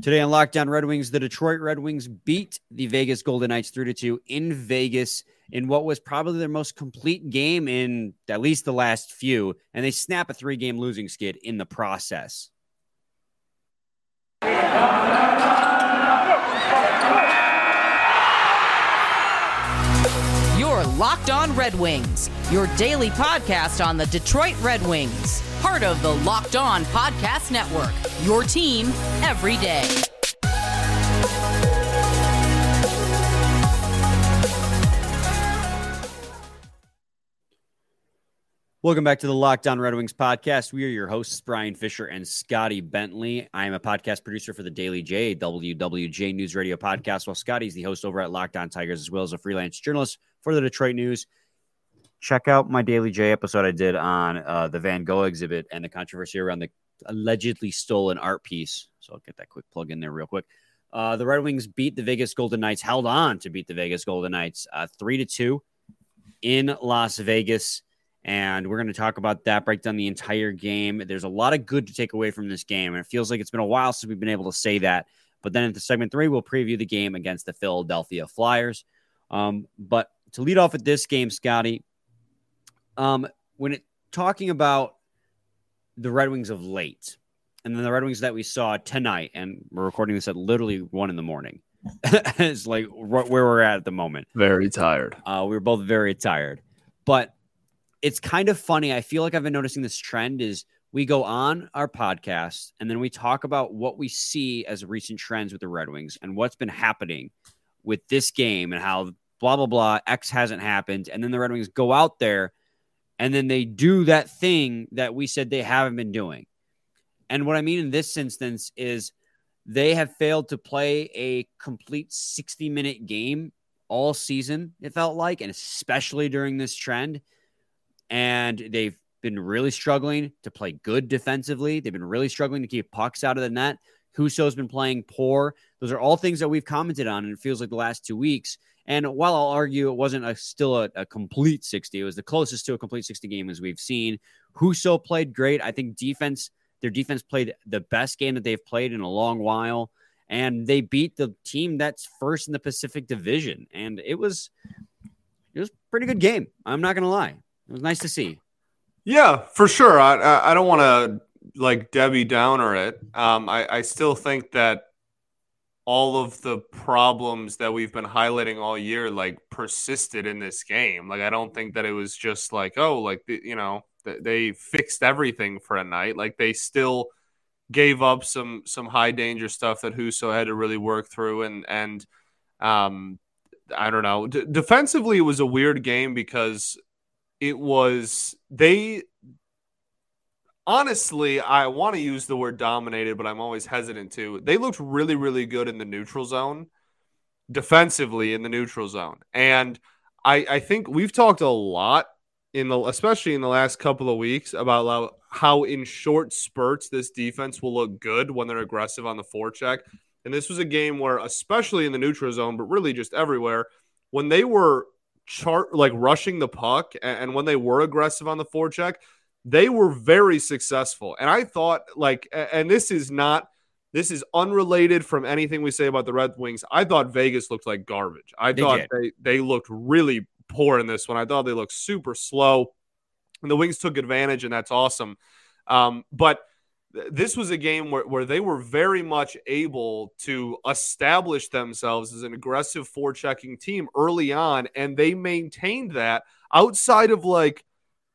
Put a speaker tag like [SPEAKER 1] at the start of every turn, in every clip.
[SPEAKER 1] Today on Locked On Red Wings, the Detroit Red Wings beat the Vegas Golden Knights 3 to 2 in Vegas in what was probably their most complete game in at least the last few, and they snap a three game losing skid in the process.
[SPEAKER 2] Your Locked On Red Wings, your daily podcast on the Detroit Red Wings part of the Locked On Podcast Network. Your team every day.
[SPEAKER 1] Welcome back to the Locked On Red Wings podcast. We are your hosts, Brian Fisher and Scotty Bentley. I am a podcast producer for the Daily J, WWJ News Radio podcast, while Scotty's the host over at Locked On Tigers, as well as a freelance journalist for the Detroit News check out my Daily J episode I did on uh, the Van Gogh exhibit and the controversy around the allegedly stolen art piece. So I'll get that quick plug in there real quick. Uh, the Red Wings beat the Vegas Golden Knights, held on to beat the Vegas Golden Knights uh, three to two in Las Vegas. And we're going to talk about that, break down the entire game. There's a lot of good to take away from this game. And it feels like it's been a while since we've been able to say that. But then into segment three, we'll preview the game against the Philadelphia Flyers. Um, but to lead off with this game, Scotty, um, when it talking about the Red Wings of late, and then the Red Wings that we saw tonight, and we're recording this at literally one in the morning. it's like where we're at at the moment.
[SPEAKER 3] Very tired.
[SPEAKER 1] Uh, we were both very tired, but it's kind of funny. I feel like I've been noticing this trend is we go on our podcast and then we talk about what we see as recent trends with the Red Wings and what's been happening with this game and how blah blah blah X hasn't happened, and then the Red Wings go out there and then they do that thing that we said they haven't been doing. And what I mean in this instance is they have failed to play a complete 60 minute game all season, it felt like, and especially during this trend. And they've been really struggling to play good defensively. They've been really struggling to keep pucks out of the net. Husso's been playing poor. Those are all things that we've commented on, and it feels like the last two weeks. And while I'll argue it wasn't a, still a, a, complete 60, it was the closest to a complete 60 game as we've seen. Husso played great. I think defense, their defense played the best game that they've played in a long while. And they beat the team that's first in the Pacific Division. And it was it was pretty good game. I'm not gonna lie. It was nice to see.
[SPEAKER 3] Yeah, for sure. I I don't want to like Debbie Downer it. Um, I, I still think that all of the problems that we've been highlighting all year like persisted in this game. Like I don't think that it was just like oh like you know they fixed everything for a night. Like they still gave up some some high danger stuff that Husso had to really work through and and um I don't know. D- defensively it was a weird game because it was they honestly, I want to use the word dominated, but I'm always hesitant to. They looked really, really good in the neutral zone, defensively in the neutral zone. And I, I think we've talked a lot in the, especially in the last couple of weeks, about how, in short spurts this defense will look good when they're aggressive on the forecheck. And this was a game where, especially in the neutral zone, but really just everywhere, when they were chart like rushing the puck and, and when they were aggressive on the forecheck, they were very successful. And I thought, like, and this is not, this is unrelated from anything we say about the Red Wings. I thought Vegas looked like garbage. I they thought they, they looked really poor in this one. I thought they looked super slow. And the Wings took advantage, and that's awesome. Um, but this was a game where, where they were very much able to establish themselves as an aggressive forechecking team early on, and they maintained that outside of like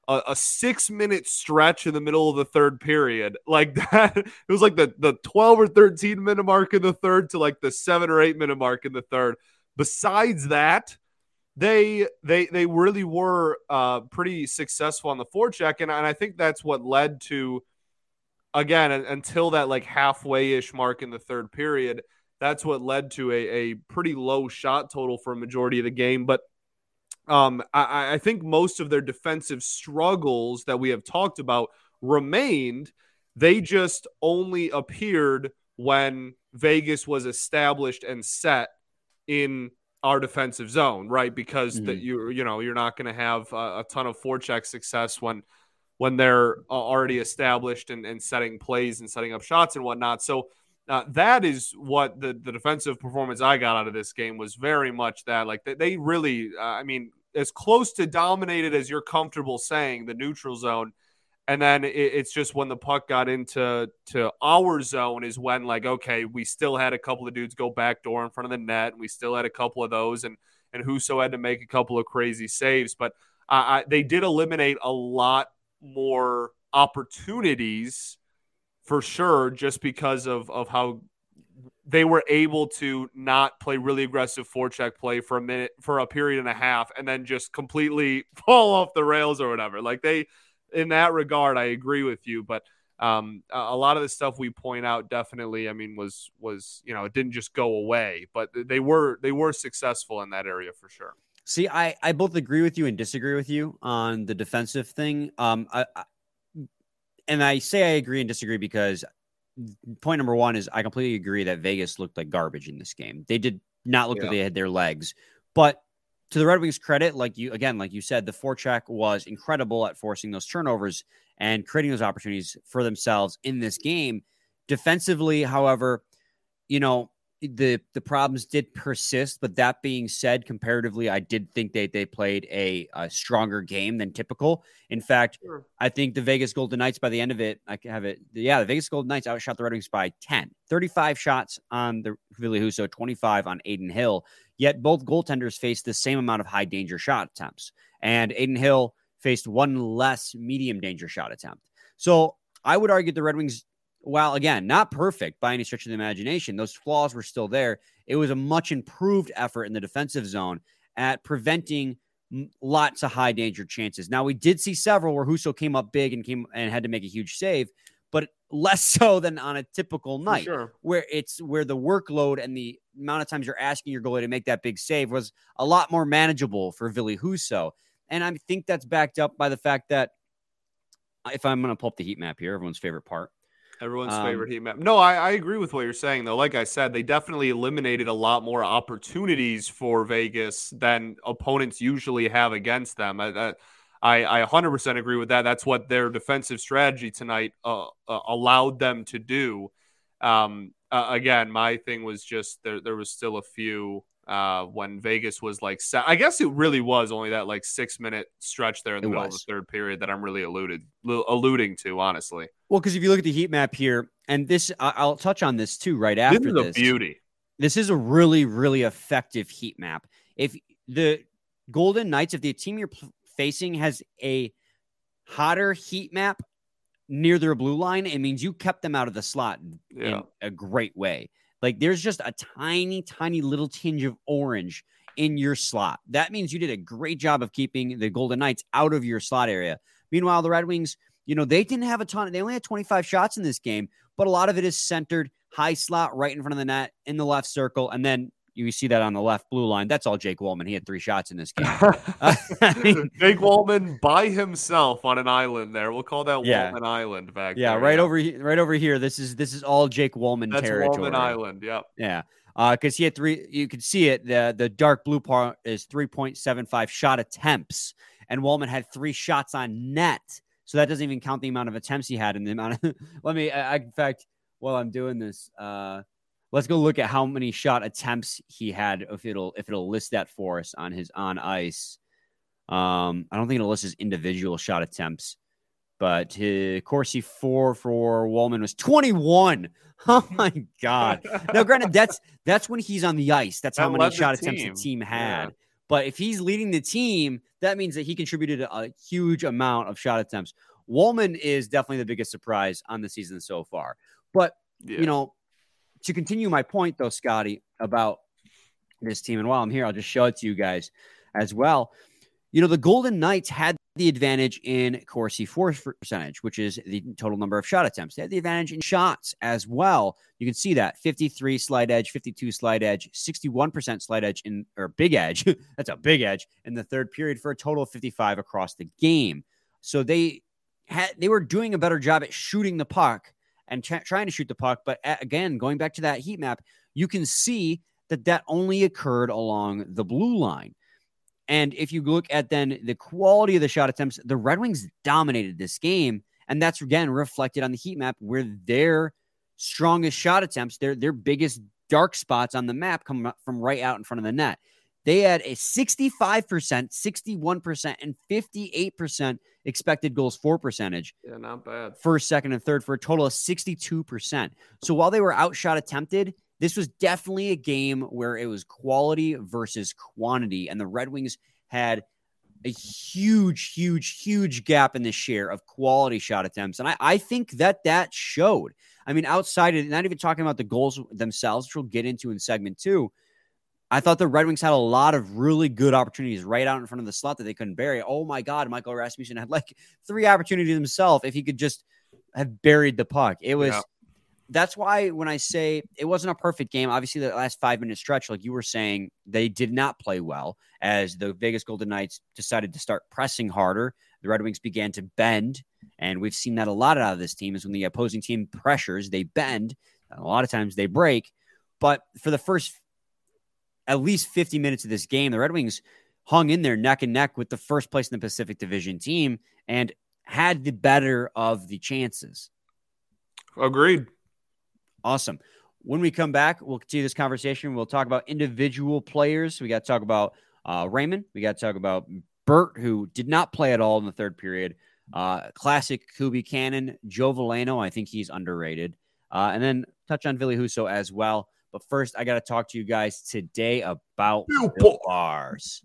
[SPEAKER 3] a, a, six minute stretch in the middle of the third period. Like that it was like the the 12 or 13 minute mark in the third to like the seven or eight minute mark in the third. Besides that they they they really were uh pretty successful on the forecheck and, and i think that's what led to again until that like halfway ish mark in the third period that's what led to a, a pretty low shot total for a majority of the game. But um, I, I think most of their defensive struggles that we have talked about remained. They just only appeared when Vegas was established and set in our defensive zone, right? Because mm-hmm. that you you know you're not going to have a, a, ton of forecheck success when when they're already established and, and setting plays and setting up shots and whatnot. So uh, that is what the, the defensive performance I got out of this game was very much that. Like they, they really, uh, I mean, as close to dominated as you're comfortable saying the neutral zone. And then it, it's just when the puck got into to our zone is when like okay we still had a couple of dudes go back door in front of the net and we still had a couple of those and and Husso had to make a couple of crazy saves but uh, I, they did eliminate a lot more opportunities for sure, just because of of how they were able to not play really aggressive forecheck play for a minute for a period and a half and then just completely fall off the rails or whatever. Like they in that regard, I agree with you, but um, a lot of the stuff we point out definitely, I mean, was was you know it didn't just go away, but they were they were successful in that area for sure.
[SPEAKER 1] See, I I both agree with you and disagree with you on the defensive thing. Um, I, I and I say I agree and disagree because point number one is I completely agree that Vegas looked like garbage in this game. They did not look yeah. like they had their legs, but to the Red Wings' credit, like you again, like you said, the forecheck was incredible at forcing those turnovers and creating those opportunities for themselves in this game. Defensively, however, you know, the the problems did persist. But that being said, comparatively, I did think they they played a, a stronger game than typical. In fact, sure. I think the Vegas Golden Knights by the end of it, I can have it. Yeah, the Vegas Golden Knights outshot the Red Wings by 10, 35 shots on the Ville Husso, 25 on Adin Hill. Yet both goaltenders faced the same amount of high danger shot attempts, and Adin Hill faced one less medium danger shot attempt. So I would argue the Red Wings while again, not perfect by any stretch of the imagination, those flaws were still there. It was a much improved effort in the defensive zone at preventing lots of high danger chances. Now we did see several where Husso came up big and came and had to make a huge save, but less so than on a typical night sure. where it's where the workload and the amount of times you're asking your goalie to make that big save was a lot more manageable for Ville Husso. And I think that's backed up by the fact that if I'm going to pull up the heat map here, everyone's favorite part.
[SPEAKER 3] Everyone's um, favorite heat map. No, I, I agree with what you're saying, though. Like I said, they definitely eliminated a lot more opportunities for Vegas than opponents usually have against them. I, I, I 100% agree with that. That's what their defensive strategy tonight uh, uh, allowed them to do. Um, uh, again, my thing was just there, there was still a few uh, when Vegas was like, I guess it really was only that like six minute stretch there in the it middle was. of the third period that I'm really alluded alluding to, honestly.
[SPEAKER 1] Well, because if you look at the heat map here, and this, I'll touch on this too right after this.
[SPEAKER 3] Is this. beauty.
[SPEAKER 1] This is a really, really effective heat map. If the Golden Knights, if the team you're facing has a hotter heat map near their blue line, it means you kept them out of the slot yeah. in a great way. Like there's just a tiny, tiny little tinge of orange in your slot. That means you did a great job of keeping the Golden Knights out of your slot area. Meanwhile, the Red Wings, you know, they didn't have a ton. They only had 25 shots in this game, but a lot of it is centered high slot right in front of the net in the left circle. And then you see that on the left blue line. That's all Jake Walman. He had three shots in this game.
[SPEAKER 3] Jake Walman by himself on an island there. We'll call that yeah. Walman Island back
[SPEAKER 1] yeah,
[SPEAKER 3] there.
[SPEAKER 1] right yeah. over right over here. This is this is all Jake Walman
[SPEAKER 3] That's
[SPEAKER 1] territory.
[SPEAKER 3] Walman Island. Yep.
[SPEAKER 1] Yeah. Because uh, he had three, you could see it. The the dark blue part is three point seven five shot attempts, and Walman had three shots on net. So that doesn't even count the amount of attempts he had and the amount of. let me. I, in fact, while I'm doing this, uh, Let's go look at how many shot attempts he had. If it'll if it'll list that for us on his on ice. Um, I don't think it'll list his individual shot attempts, but his Corsi four for Walman was 21. Oh my god! now, granted, that's that's when he's on the ice. That's how many shot attempts the team had. Yeah. But if he's leading the team, that means that he contributed a huge amount of shot attempts. Walman is definitely the biggest surprise on the season so far. But yeah. you know, to continue my point, though, Scotty, about this team, and while I'm here, I'll just show it to you guys as well. You know, the Golden Knights had the advantage in Corsi force percentage, which is the total number of shot attempts. They had the advantage in shots as well. You can see that 53 slide edge, 52 slide edge, 61% slide edge in or big edge. That's a big edge in the third period for a total of 55 across the game. So they had they were doing a better job at shooting the puck and trying to shoot the puck. But again, going back to that heat map, you can see that that only occurred along the blue line. And if you look at then the quality of the shot attempts, the Red Wings dominated this game. And that's again reflected on the heat map where their strongest shot attempts, their their biggest dark spots on the map come from right out in front of the net. They had a 65%, 61%, and 58% expected goals for percentage.
[SPEAKER 3] Yeah, not bad.
[SPEAKER 1] First, second, and third for a total of 62%. So while they were outshot attempted, this was definitely a game where it was quality versus quantity. And the Red Wings had a huge, huge, huge gap in the share of quality shot attempts. And I, I think that that showed. I mean, outside of not even talking about the goals themselves, which we'll get into in segment two, I thought the Red Wings had a lot of really good opportunities right out in front of the slot that they couldn't bury. Oh my God, Michael Rasmussen had like three opportunities himself if he could just have buried the puck. It was. Yeah. That's why when I say it wasn't a perfect game, obviously the last five minute stretch, like you were saying, they did not play well as the Vegas Golden Knights decided to start pressing harder. The Red Wings began to bend, and we've seen that a lot out of this team. Is when the opposing team pressures, they bend. A lot of times they break. But for the first at least 50 minutes of this game, the Red Wings hung in there neck and neck with the first place in the Pacific Division team and had the better of the chances.
[SPEAKER 3] Agreed.
[SPEAKER 1] Awesome. When we come back, we'll continue this conversation. We'll talk about individual players. We got to talk about uh, Raymond. We got to talk about Bert, who did not play at all in the third period. Uh, classic Kubi Cannon, Joe Veleno. I think he's underrated. Uh, and then touch on Ville Husso as well. But first, I got to talk to you guys today about Built bars.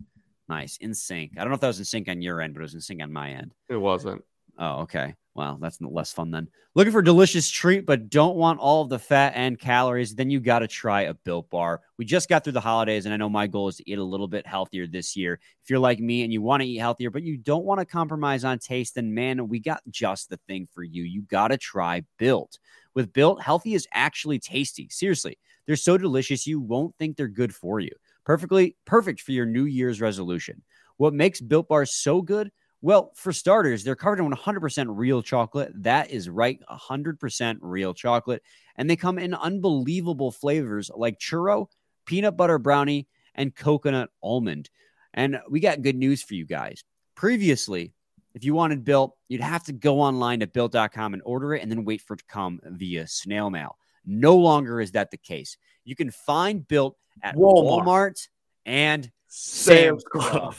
[SPEAKER 1] Nice, in sync. I don't know if that was in sync on your end, but it was in sync on my end.
[SPEAKER 3] It wasn't.
[SPEAKER 1] Oh, okay. Well, that's less fun then. Looking for a delicious treat, but don't want all of the fat and calories? Then you got to try a Built Bar. We just got through the holidays, and I know my goal is to eat a little bit healthier this year. If you're like me and you want to eat healthier, but you don't want to compromise on taste, then man, we got just the thing for you. You got to try Built. With Built, healthy is actually tasty. Seriously. They're so delicious, you won't think they're good for you. Perfectly perfect for your New Year's resolution. What makes Built Bars so good? Well, for starters, they're covered in 100% real chocolate. That is right, 100% real chocolate. And they come in unbelievable flavors like churro, peanut butter brownie, and coconut almond. And we got good news for you guys. Previously, if you wanted built, you'd have to go online to built.com and order it and then wait for it to come via snail mail. No longer is that the case. You can find built at Walmart, Walmart and Sam's Club.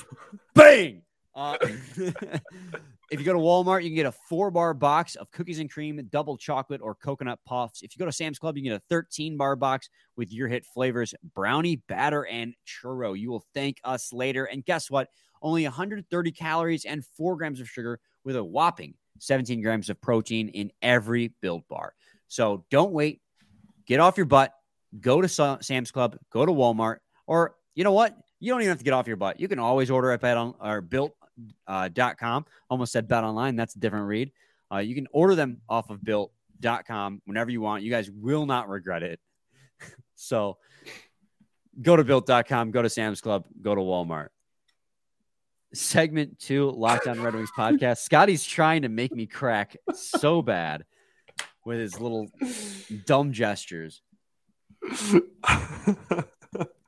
[SPEAKER 1] Bang! Uh, if you go to Walmart, you can get a four bar box of cookies and cream, double chocolate, or coconut puffs. If you go to Sam's Club, you can get a 13 bar box with your hit flavors brownie, batter, and churro. You will thank us later. And guess what? Only 130 calories and four grams of sugar with a whopping 17 grams of protein in every built bar. So don't wait get off your butt, go to Sam's Club, go to Walmart, or you know what? You don't even have to get off your butt. You can always order at bet on or built.com. Uh, Almost said bet online. That's a different read. Uh, you can order them off of built.com whenever you want. You guys will not regret it. so go to built.com, go to Sam's Club, go to Walmart. Segment two, Locked On Red Wings podcast. Scotty's trying to make me crack so bad with his little dumb gestures. You're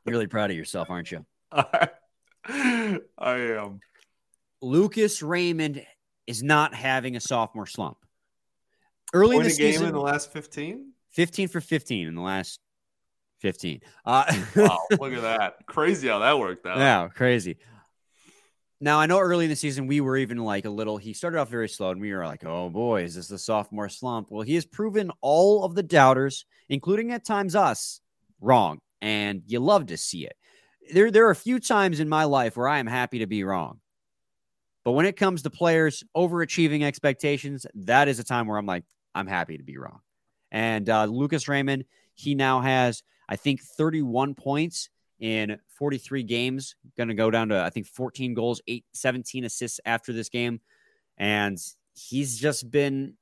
[SPEAKER 1] really proud of yourself, aren't you?
[SPEAKER 3] I, I am.
[SPEAKER 1] Lucas Raymond is not having a sophomore slump. Early in the
[SPEAKER 3] game
[SPEAKER 1] season,
[SPEAKER 3] in the last 15?
[SPEAKER 1] 15 for 15 in the last 15. Uh,
[SPEAKER 3] wow, look at that. Crazy how that worked out.
[SPEAKER 1] Yeah, crazy. Now I know early in the season we were even like a little. He started off very slow, and we were like, "Oh boy, is this the sophomore slump?" Well, he has proven all of the doubters, including at times us, wrong, and you love to see it. There, there are a few times in my life where I am happy to be wrong, but when it comes to players overachieving expectations, that is a time where I'm like, I'm happy to be wrong. And uh, Lucas Raymond, he now has, I think, 31 points in 43 games. Going to go down to, I think, 14 goals, 8, 17 assists after this game. And he's just been.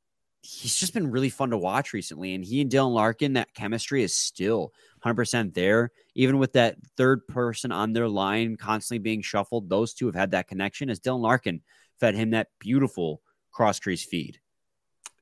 [SPEAKER 1] He's just been really fun to watch recently. And he and Dylan Larkin, that chemistry is still 100% there. Even with that third person on their line constantly being shuffled, those two have had that connection as Dylan Larkin fed him that beautiful cross crease feed.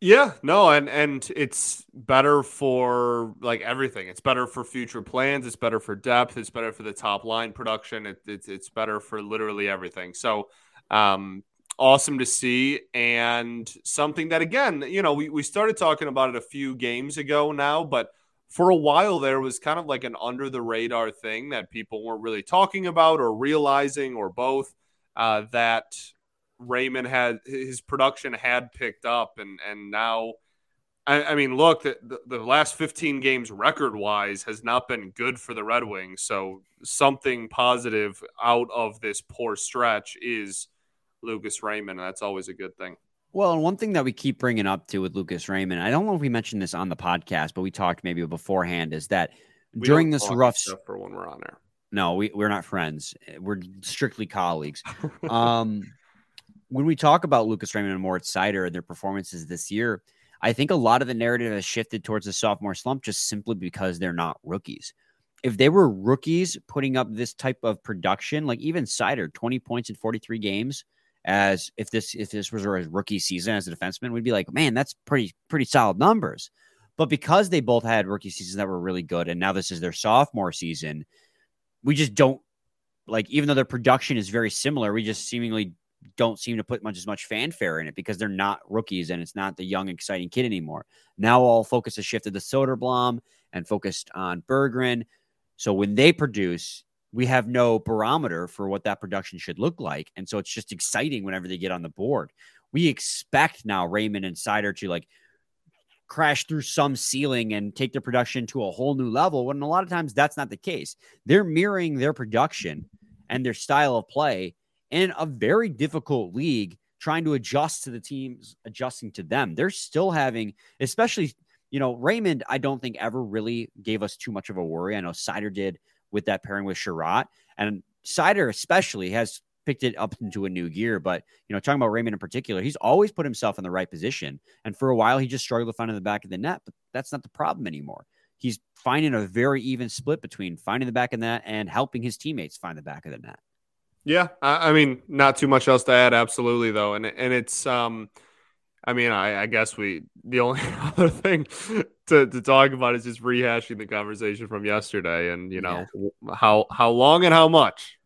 [SPEAKER 3] Yeah, no, and and it's better for like everything. It's better for future plans. It's better for depth. It's better for the top line production. It, it's it's better for literally everything. So, um, awesome to see and something that again you know we, we started talking about it a few games ago now but for a while there was kind of like an under the radar thing that people weren't really talking about or realizing or both uh, that Raymond had his production had picked up and and now I, I mean look the, the, the last 15 games record wise has not been good for the Red Wings so something positive out of this poor stretch is Lucas Raymond and that's always a good thing.
[SPEAKER 1] Well, and one thing that we keep bringing up to with Lucas Raymond, I don't know if we mentioned this on the podcast, but we talked maybe beforehand, is that
[SPEAKER 3] We
[SPEAKER 1] during this rough,
[SPEAKER 3] stuff for when we're on there.
[SPEAKER 1] no, we we're not friends. We're strictly colleagues. um, when we talk about Lucas Raymond and Moritz Seider and their performances this year, I think a lot of the narrative has shifted towards the sophomore slump just simply because they're not rookies. If they were rookies putting up this type of production, like even Seider, 20 points in 43 games, as if this if this was a rookie season as a defenseman, we'd be like, man, that's pretty pretty solid numbers. But because they both had rookie seasons that were really good, and now this is their sophomore season, we just don't like even though their production is very similar, we just seemingly don't seem to put much as much fanfare in it because they're not rookies and it's not the young, exciting kid anymore. Now all focus has shifted to Soderblom and focused on Berggren. So when they produce, we have no barometer for what that production should look like. And so it's just exciting whenever they get on the board. We expect now Raymond and Seider to like crash through some ceiling and take their production to a whole new level when a lot of times that's not the case. They're mirroring their production and their style of play in a very difficult league trying to adjust to the teams adjusting to them. They're still having, especially, you know, Raymond, I don't think ever really gave us too much of a worry. I know Seider did with that pairing with Chiarot. And Seider especially has picked it up into a new gear. But, you know, talking about Raymond in particular, he's always put himself in the right position. And for a while, he just struggled to find in the back of the net, but that's not the problem anymore. He's finding a very even split between finding the back of the net and helping his teammates find the back of the net.
[SPEAKER 3] Yeah, I, I mean, not too much else to add. Absolutely, though, and and it's um, I mean, I, I guess we the only other thing to, to talk about is just rehashing the conversation from yesterday, and you know how how long and how much.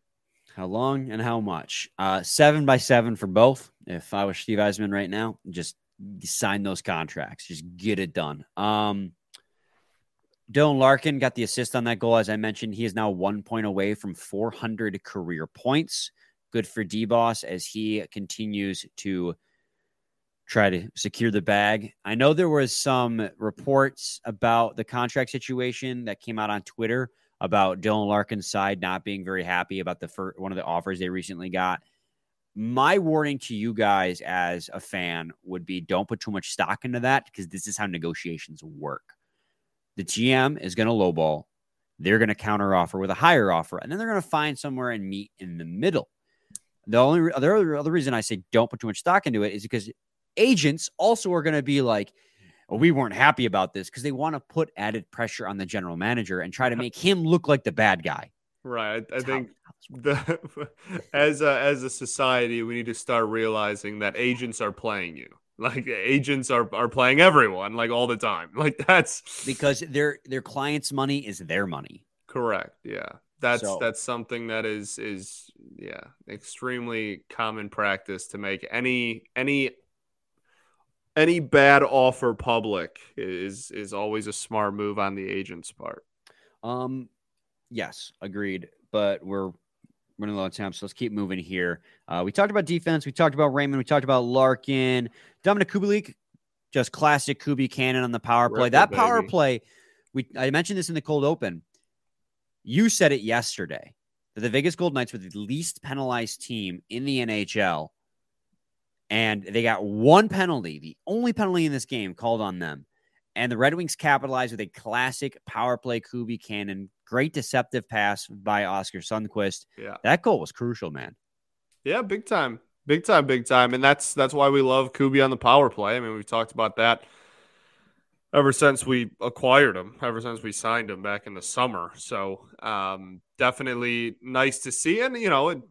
[SPEAKER 1] How long and how much? Uh, seven by seven for both. If I was Steve Yzerman right now, just sign those contracts. Just get it done. Um, Dylan Larkin got the assist on that goal. As I mentioned, he is now one point away from 400 career points. Good for D Boss as he continues to try to secure the bag. I know there was some reports about the contract situation that came out on Twitter about Dylan Larkin's side not being very happy about the first, one of the offers they recently got. My warning to you guys as a fan would be don't put too much stock into that because this is how negotiations work. The GM is going to lowball. They're going to counter offer with a higher offer, and then they're going to find somewhere and meet in the middle. The only other, other reason I say don't put too much stock into it is because agents also are going to be like, well, we weren't happy about this because they want to put added pressure on the general manager and try to make him look like the bad guy.
[SPEAKER 3] Right. I think the, as a, as a society, we need to start realizing that agents are playing you. Like agents are, are playing everyone like all the time. Like that's
[SPEAKER 1] because their their clients' money is their money.
[SPEAKER 3] Correct. Yeah. That's
[SPEAKER 1] So-
[SPEAKER 3] that's something that is is yeah, extremely common practice to make any any any bad offer public is is always a smart move on the agent's part.
[SPEAKER 1] Um, yes, agreed. But we're running low on time, so let's keep moving here. Uh, we talked about defense. We talked about Raymond. We talked about Larkin. Dominik Kubalik, just classic Kubi cannon on the power play. That power play, we I mentioned this in the cold open. You said it yesterday that the Vegas Gold Knights were the least penalized team in the NHL, and they got one penalty, the only penalty in this game called on them. And the Red Wings capitalized with a classic power play Kubi cannon. Great deceptive pass by Oskar Sundqvist.
[SPEAKER 3] Yeah.
[SPEAKER 1] That goal was crucial, man.
[SPEAKER 3] Yeah, big time. Big time, big time. And that's that's why we love Kubi on the power play. I mean, we've talked about that ever since we acquired him, ever since we signed him back in the summer. So um, definitely nice to see. And, you know, it,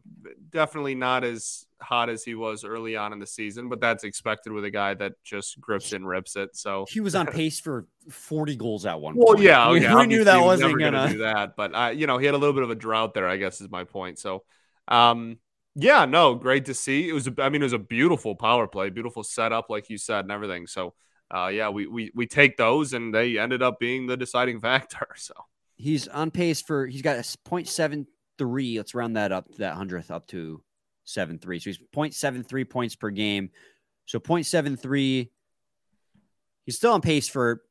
[SPEAKER 3] definitely not as hot as he was early on in the season, but that's expected with a guy that just grips and rips it. So
[SPEAKER 1] He was on pace for 40 goals at one
[SPEAKER 3] well,
[SPEAKER 1] point.
[SPEAKER 3] yeah,
[SPEAKER 1] we,
[SPEAKER 3] okay,
[SPEAKER 1] we knew that
[SPEAKER 3] was
[SPEAKER 1] wasn't gonna.
[SPEAKER 3] do that, but uh, you know, he had a little bit of a drought there. I guess is my point. So, um, Yeah, no, great to see. It was, I mean, it was a beautiful power play, beautiful setup, like you said, and everything. So, uh, yeah, we, we we take those, and they ended up being the deciding factor. So
[SPEAKER 1] he's on pace for he's got a 0.73. Let's round that up that hundredth up to seven three. So he's 0.73 points per game. So 0.73. He's still on pace for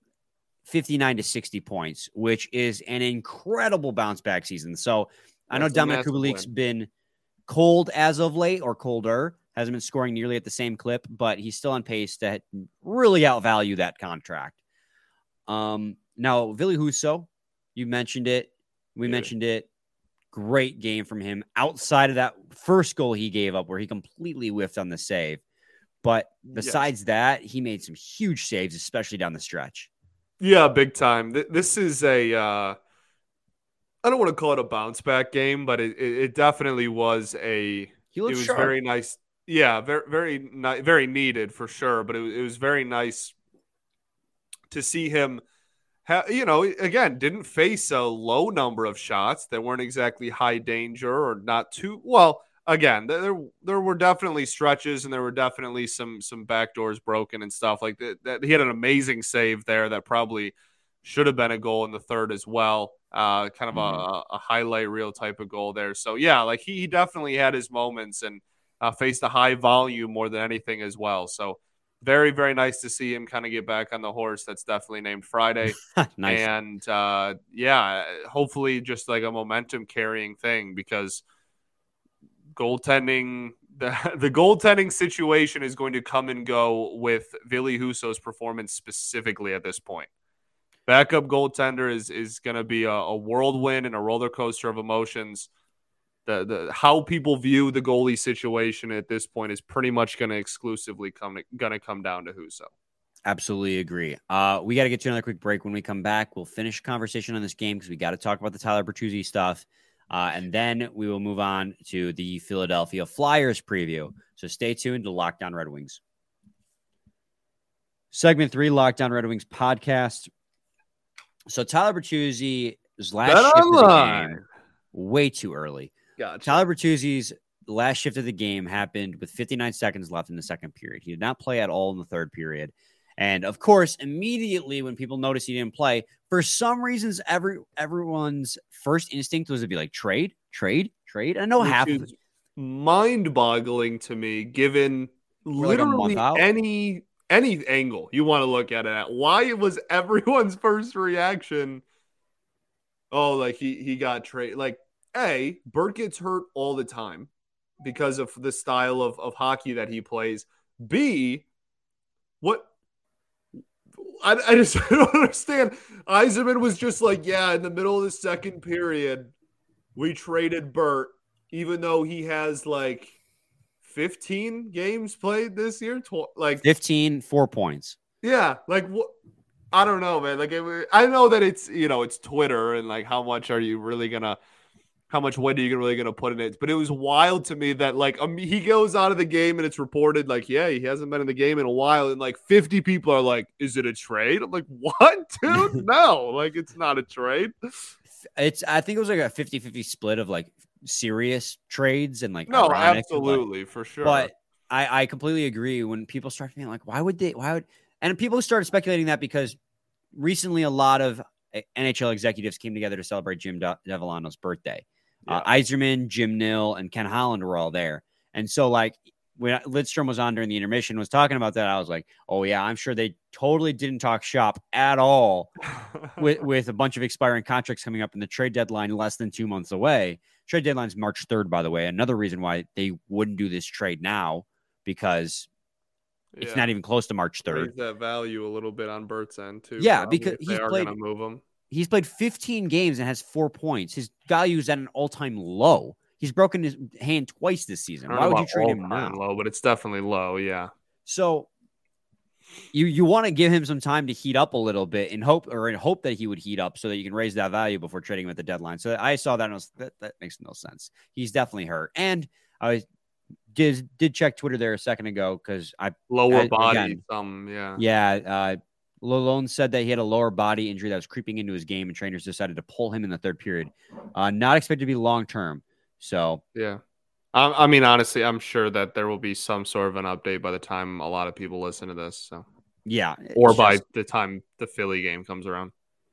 [SPEAKER 1] 59 to 60 points, which is an incredible bounce back season. So I know Dominik Kubalik's been cold as of late or colder, hasn't been scoring nearly at the same clip, but he's still on pace to really outvalue that contract. Um, now, Ville Husso, you mentioned it. We yeah. mentioned it. Great game from him outside of that first goal he gave up where he completely whiffed on the save. But besides yes. that, he made some huge saves, especially down the stretch.
[SPEAKER 3] Yeah, big time. This is a. Uh, I don't want to call it a bounce back game, but it, it definitely was a. He it was sharp. very nice. Yeah, very very very needed for sure. But it, it was very nice to see him. Ha- you know, again, didn't face a low number of shots that weren't exactly high danger or not too well again, there there were definitely stretches and there were definitely some some back doors broken and stuff like that. that he had an amazing save there that probably should have been a goal in the third as well. Uh, kind of mm-hmm. a, a, highlight reel type of goal there. So yeah, like he, he definitely had his moments and uh, faced a high volume more than anything as well. So very very nice to see him kind of get back on the horse. That's definitely named Friday. nice. And uh, yeah, hopefully just like a momentum carrying thing because goaltending the the goaltending situation is going to come and go with Ville Husso's performance specifically at this point. Backup goaltender is is going to be a, a, whirlwind and a roller coaster of emotions. The the how people view the goalie situation at this point is pretty much going to exclusively come going to come down to Husso.
[SPEAKER 1] Absolutely agree. Uh, we got to get to another quick break. When we come back, we'll finish conversation on this game because we got to talk about the Tyler Bertuzzi stuff. Uh, and then we will move on to the Philadelphia Flyers preview. So stay tuned to Locked On Red Wings. Segment three, Locked On Red Wings podcast. So Tyler Bertuzzi's last shift of the game, way too early. Gotcha. Tyler Bertuzzi's last shift of the game happened with 59 seconds left in the second period. He did not play at all in the third period. And of course, immediately when people noticed he didn't play, for some reasons, every everyone's first instinct was to be like trade, trade, trade. I know Which half
[SPEAKER 3] mind-boggling to me, given literally like any any angle you want to look at it at. Why was everyone's first reaction? Oh, like he he got trade. Like, a Bert gets hurt all the time because of the style of, of hockey that he plays. B, what I, I just I don't understand. Yzerman was just like, yeah, in the middle of the second period, we traded Bert, even though he has like 15 games played this year. Tw- like
[SPEAKER 1] 15, four points.
[SPEAKER 3] Yeah. Like what? I don't know, man. Like it, I know that it's you know it's Twitter and like how much are you really gonna how much weight are you really going to put in it? But it was wild to me that like um, he goes out of the game and it's reported like, yeah, he hasn't been in the game in a while, and like 50 people are like, is it a trade? I'm like, what, dude? no, like it's not a trade.
[SPEAKER 1] It's I think it was like a 50-50 split of like serious trades and like
[SPEAKER 3] no, absolutely
[SPEAKER 1] but,
[SPEAKER 3] for sure.
[SPEAKER 1] But I I completely agree when people start being like, why would they? Why would? And people started speculating that because recently a lot of NHL executives came together to celebrate Jim De- Devellano's birthday. Uh, yeah. Uh, Yzerman, Jim Nill, and Ken Holland were all there. And so, like, when Lidstrom was on during the intermission, was talking about that, I was like, oh, yeah, I'm sure they totally didn't talk shop at all with, with a bunch of expiring contracts coming up in the trade deadline less than two months away. Trade deadline is March 3rd, by the way. Another reason why they wouldn't do this trade now because it's yeah. not even close to March 3rd.
[SPEAKER 3] Raise that value a little bit on Bert's end, too.
[SPEAKER 1] Yeah, because he's played,
[SPEAKER 3] move him
[SPEAKER 1] he's played 15 games and has four points. His value is at an all time low. He's broken his hand twice this season. Why would you trade him now?
[SPEAKER 3] Low, but it's definitely low. Yeah.
[SPEAKER 1] So you you want to give him some time to heat up a little bit in hope or in hope that he would heat up so that you can raise that value before trading him at the deadline. So I saw that and was, that, that makes no sense. He's definitely hurt. And I did did check Twitter there a second ago because I
[SPEAKER 3] lower I, body again, some yeah
[SPEAKER 1] yeah uh, Lalonde said that he had a lower body injury that was creeping into his game, and trainers decided to pull him in the third period. Uh, not expected to be long term. So
[SPEAKER 3] yeah, I, I mean, honestly, I'm sure that there will be some sort of an update by the time a lot of people listen to this. So
[SPEAKER 1] Yeah.
[SPEAKER 3] or
[SPEAKER 1] it's
[SPEAKER 3] by
[SPEAKER 1] just-
[SPEAKER 3] the time the Philly game comes around.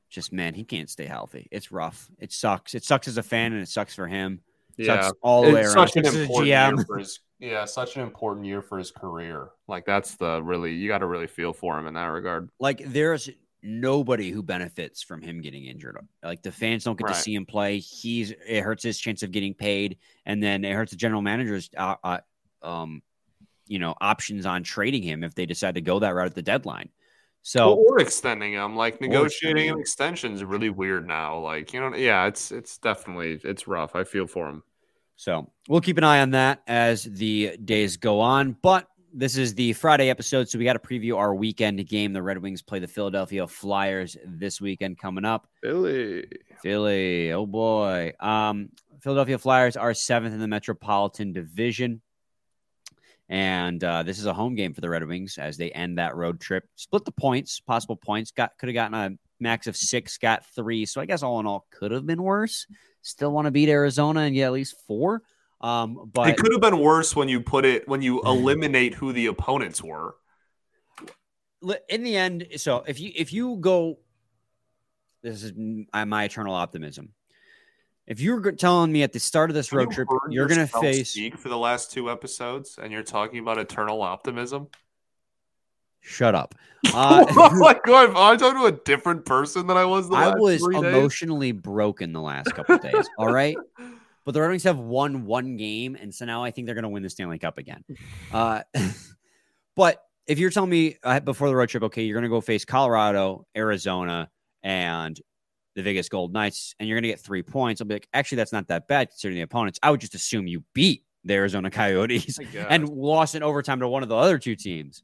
[SPEAKER 1] just man, he can't stay healthy. It's rough. It sucks. It sucks as a fan and it sucks for him.
[SPEAKER 3] Yeah,
[SPEAKER 1] Sucks all the way
[SPEAKER 3] it's
[SPEAKER 1] around.
[SPEAKER 3] such an important
[SPEAKER 1] GM.
[SPEAKER 3] for his yeah, such an important year for his career. Like that's the really you got to really feel for him in that regard.
[SPEAKER 1] Like there's nobody who benefits from him getting injured. Like the fans don't get to see him play. He's it hurts his chance of getting paid, and then it hurts the general manager's uh, uh, um, you know, options on trading him if they decide to go that route at the deadline. So
[SPEAKER 3] or extending him, like negotiating an extension is really weird now. Like you know, yeah, it's it's definitely it's rough. I feel for him.
[SPEAKER 1] So we'll keep an eye on that as the days go on. But this is the Friday episode, so we got to preview our weekend game. The Red Wings play the Philadelphia Flyers this weekend coming up.
[SPEAKER 3] Philly.
[SPEAKER 1] Philly, oh boy. Um, Philadelphia Flyers are seventh in the Metropolitan Division. And uh, this is a home game for the Red Wings as they end that road trip. Split the points, possible points. Got could have gotten a max of six, got three. So I guess all in all could have been worse. Still want to beat Arizona and get at least four. Um, but
[SPEAKER 3] it could have been worse when you put it when you eliminate who the opponents were.
[SPEAKER 1] in the end, so if you if you go, this is uh, my eternal optimism. If you were g- telling me at the start of this road
[SPEAKER 3] you
[SPEAKER 1] trip you're going to face,
[SPEAKER 3] for the last two episodes, and you're talking about eternal optimism.
[SPEAKER 1] Shut up. Uh,
[SPEAKER 3] oh my god! I talking to a different person than I was. The
[SPEAKER 1] I
[SPEAKER 3] last
[SPEAKER 1] was
[SPEAKER 3] three days?
[SPEAKER 1] emotionally broken the last couple of days. All right. But the Red Wings have won one game, and so now I think they're going to win the Stanley Cup again. Uh, but if you're telling me uh, before the road trip, okay, you're going to go face Colorado, Arizona, and the Vegas Gold Knights, and you're going to get three points, I'll be like, actually, that's not that bad considering the opponents. I would just assume you beat the Arizona Coyotes and lost in overtime to one of the other two teams.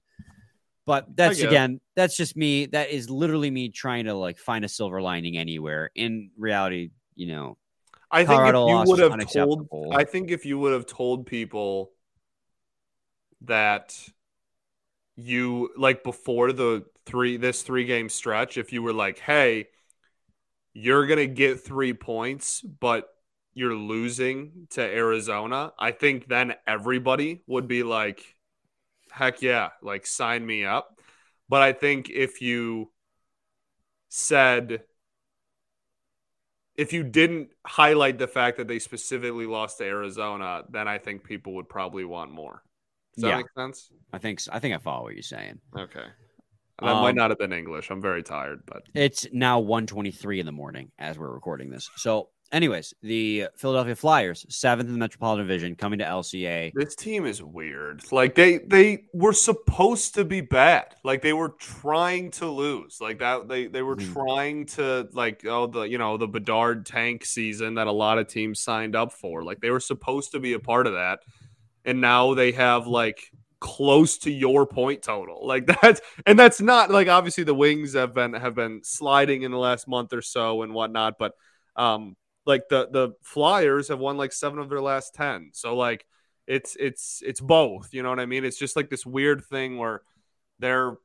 [SPEAKER 1] But that's again, that's just me. That is literally me trying to like find a silver lining anywhere. In reality, you know,
[SPEAKER 3] I think if you would have told, I think if you would have told people that you like before the three this three game stretch, if you were like, "Hey, you're gonna get three points, but you're losing to Arizona," I think then everybody would be like, "Heck yeah, like sign me up." But I think if you said if you didn't highlight the fact that they specifically lost to Arizona, then I think people would probably want more. Does that
[SPEAKER 1] Yeah.
[SPEAKER 3] make sense?
[SPEAKER 1] I think so. I think I follow what you're saying.
[SPEAKER 3] Okay. That might
[SPEAKER 1] Um,
[SPEAKER 3] not have been English. I'm very tired, but
[SPEAKER 1] It's now 1:23 in the morning as we're recording this. So, anyways, the Philadelphia Flyers, seventh in the Metropolitan Division, coming to LCA.
[SPEAKER 3] this team is weird. Like they they were supposed to be bad. Like they were trying to lose. Like that they they were
[SPEAKER 1] Mhm.
[SPEAKER 3] trying to like oh the you know the Bedard tank season that a lot of teams signed up for. Like they were supposed to be a part of that. And now they have like close to your point total. Like that's and that's not like obviously the wings have been have been sliding in the last month or so and whatnot, but um like the the Flyers have won like seven of their last ten. So like it's it's it's both. You know what I mean? It's just like this weird thing where they're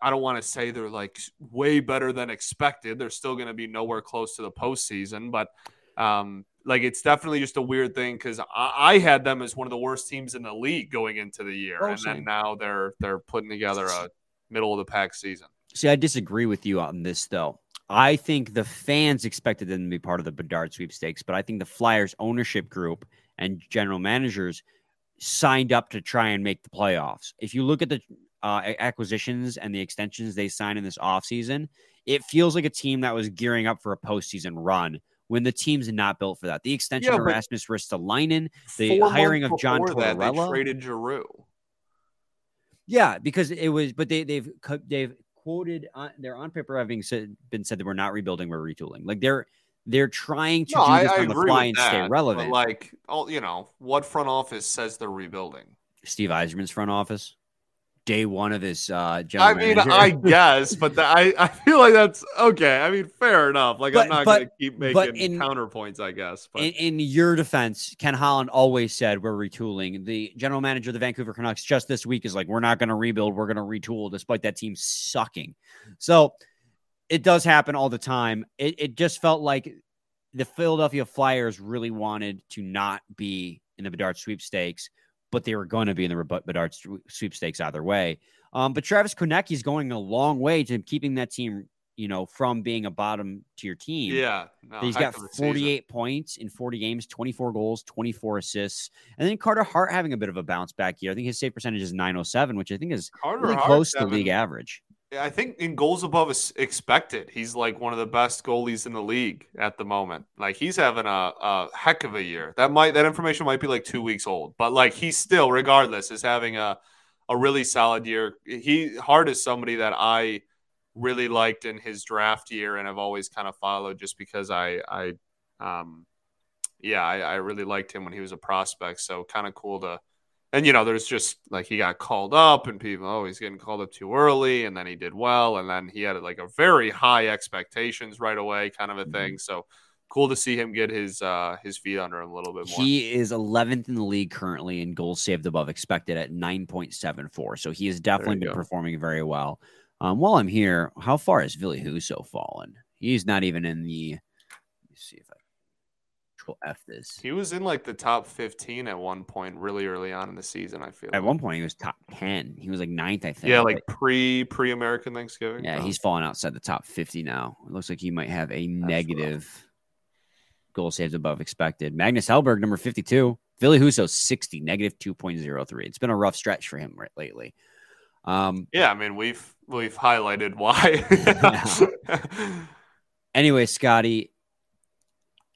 [SPEAKER 3] I don't want to say they're like way better than expected. They're still going to be nowhere close to the postseason, but um, like it's definitely just a weird thing because I, I had them as one of the worst teams in the league going into the year,
[SPEAKER 1] Oh,
[SPEAKER 3] and
[SPEAKER 1] same.
[SPEAKER 3] then now they're they're putting together a middle of the pack season.
[SPEAKER 1] See, I disagree with you on this, though. I think the fans expected them to be part of the Bedard sweepstakes, but I think the Flyers ownership group and general managers signed up to try and make the playoffs. If you look at the uh, acquisitions and the extensions they signed in this offseason, it feels like a team that was gearing up for a postseason run when the team's not built for that. The extension
[SPEAKER 3] Yeah,
[SPEAKER 1] of Rasmus Ristolainen, The hiring of John
[SPEAKER 3] before that, they
[SPEAKER 1] Tortorella?
[SPEAKER 3] traded Giroux.
[SPEAKER 1] Yeah, because it was, but they they've they've quoted on they're on paper having said been said that we're not rebuilding, we're retooling. Like they're they're trying to
[SPEAKER 3] No,
[SPEAKER 1] do
[SPEAKER 3] I,
[SPEAKER 1] this
[SPEAKER 3] I
[SPEAKER 1] on the fly and
[SPEAKER 3] that.
[SPEAKER 1] stay relevant.
[SPEAKER 3] like, all you know, what front office says they're rebuilding?
[SPEAKER 1] Steve Yzerman's front office, day one of his uh, general
[SPEAKER 3] I mean,
[SPEAKER 1] manager.
[SPEAKER 3] I guess, but the, I I feel like that's okay. I mean, fair enough. Like,
[SPEAKER 1] But-
[SPEAKER 3] I'm not
[SPEAKER 1] but-
[SPEAKER 3] gonna keep making
[SPEAKER 1] in-
[SPEAKER 3] counterpoints. I guess, but
[SPEAKER 1] in, in your defense, Ken Holland always said we're retooling. The general manager of the Vancouver Canucks just this week is like, we're not going to rebuild, we're going to retool, despite that team sucking. So it does happen all the time. It, it just felt like the Philadelphia Flyers really wanted to not be in the Bedard sweepstakes, but they were going to be in the Bedard sweepstakes either way. Um, but Travis Konecny is going a long way to keeping that team, you know, from being a bottom tier team.
[SPEAKER 3] Yeah.
[SPEAKER 1] No, he's got 48 points in 40 games, 24 goals, 24 assists. And then Carter Hart having a bit of a bounce back here. I think his save percentage is 907, which I think is Carter really close to the league average.
[SPEAKER 3] I think in goals above expected, he's like one of the best goalies in the league at the moment. Like he's having a, a heck of a year. That might that information might be like two weeks old, but like he's still, regardless, is having a a really solid year. He Hart is somebody that I really liked in his draft year, and I've always kind of followed just because I I um yeah I, I really liked him when he was a prospect. So kind of cool to and you know, there's just like he got called up, and people, oh, he's getting called up too early, and then he did well, and then he had like a very high expectations right away, kind of a mm-hmm. thing. So cool to see him get his uh his feet under him a little bit more.
[SPEAKER 1] He is 11th in the league currently in goals saved above expected at 9.74. So he has definitely been go. performing very well. Um, while I'm here, how far has Ville Husso fallen? He's not even in the. Let me see if F this.
[SPEAKER 3] He was in like the top 15 at one point really early on in the season, I feel.
[SPEAKER 1] At like. one point he was top 10. He was like ninth, I think.
[SPEAKER 3] Yeah, like pre pre American Thanksgiving.
[SPEAKER 1] Yeah, oh. he's falling outside the top 50 now. It looks like he might have a That's negative rough. goal saves above expected. Magnus Hellberg, number 52. Ville Husso, 60, negative 2.03. It's been a rough stretch for him right lately.
[SPEAKER 3] Um, yeah, I mean, we've we've highlighted why.
[SPEAKER 1] anyway, Scotty,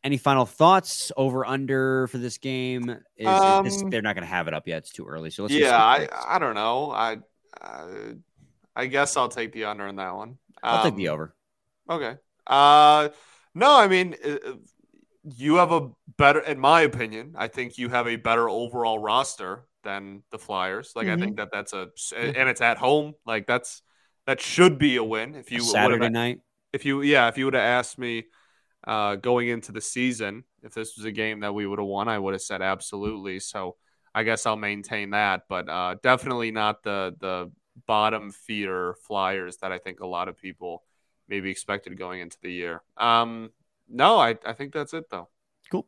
[SPEAKER 1] any final thoughts over under for this game? Is, um, is this, um, they're not going to have it up yet. It's too early. So let's
[SPEAKER 3] yeah, I I don't know. I uh, I guess I'll take the under in that one.
[SPEAKER 1] I'll take the um, over.
[SPEAKER 3] Okay. Uh, no, I mean uh, you have a better, in my opinion. I think you have a better overall roster than the Flyers. Like mm-hmm. I think that that's a and it's at home. Like that's that should be a win. If you
[SPEAKER 1] Saturday night.
[SPEAKER 3] If you yeah, if you would have asked me uh, going into the season. If this was a game that we would have won, I would have said absolutely. So I guess I'll maintain that, but uh, definitely not the the bottom feeder Flyers that I think a lot of people maybe expected going into the year. Um, no, I, I think that's it though.
[SPEAKER 1] Cool.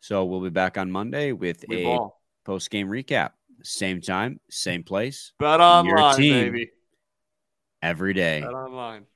[SPEAKER 1] So we'll be back on Monday with we a post game recap. Same time, same place.
[SPEAKER 3] Bet online, baby.
[SPEAKER 1] Every day.
[SPEAKER 3] Bet online.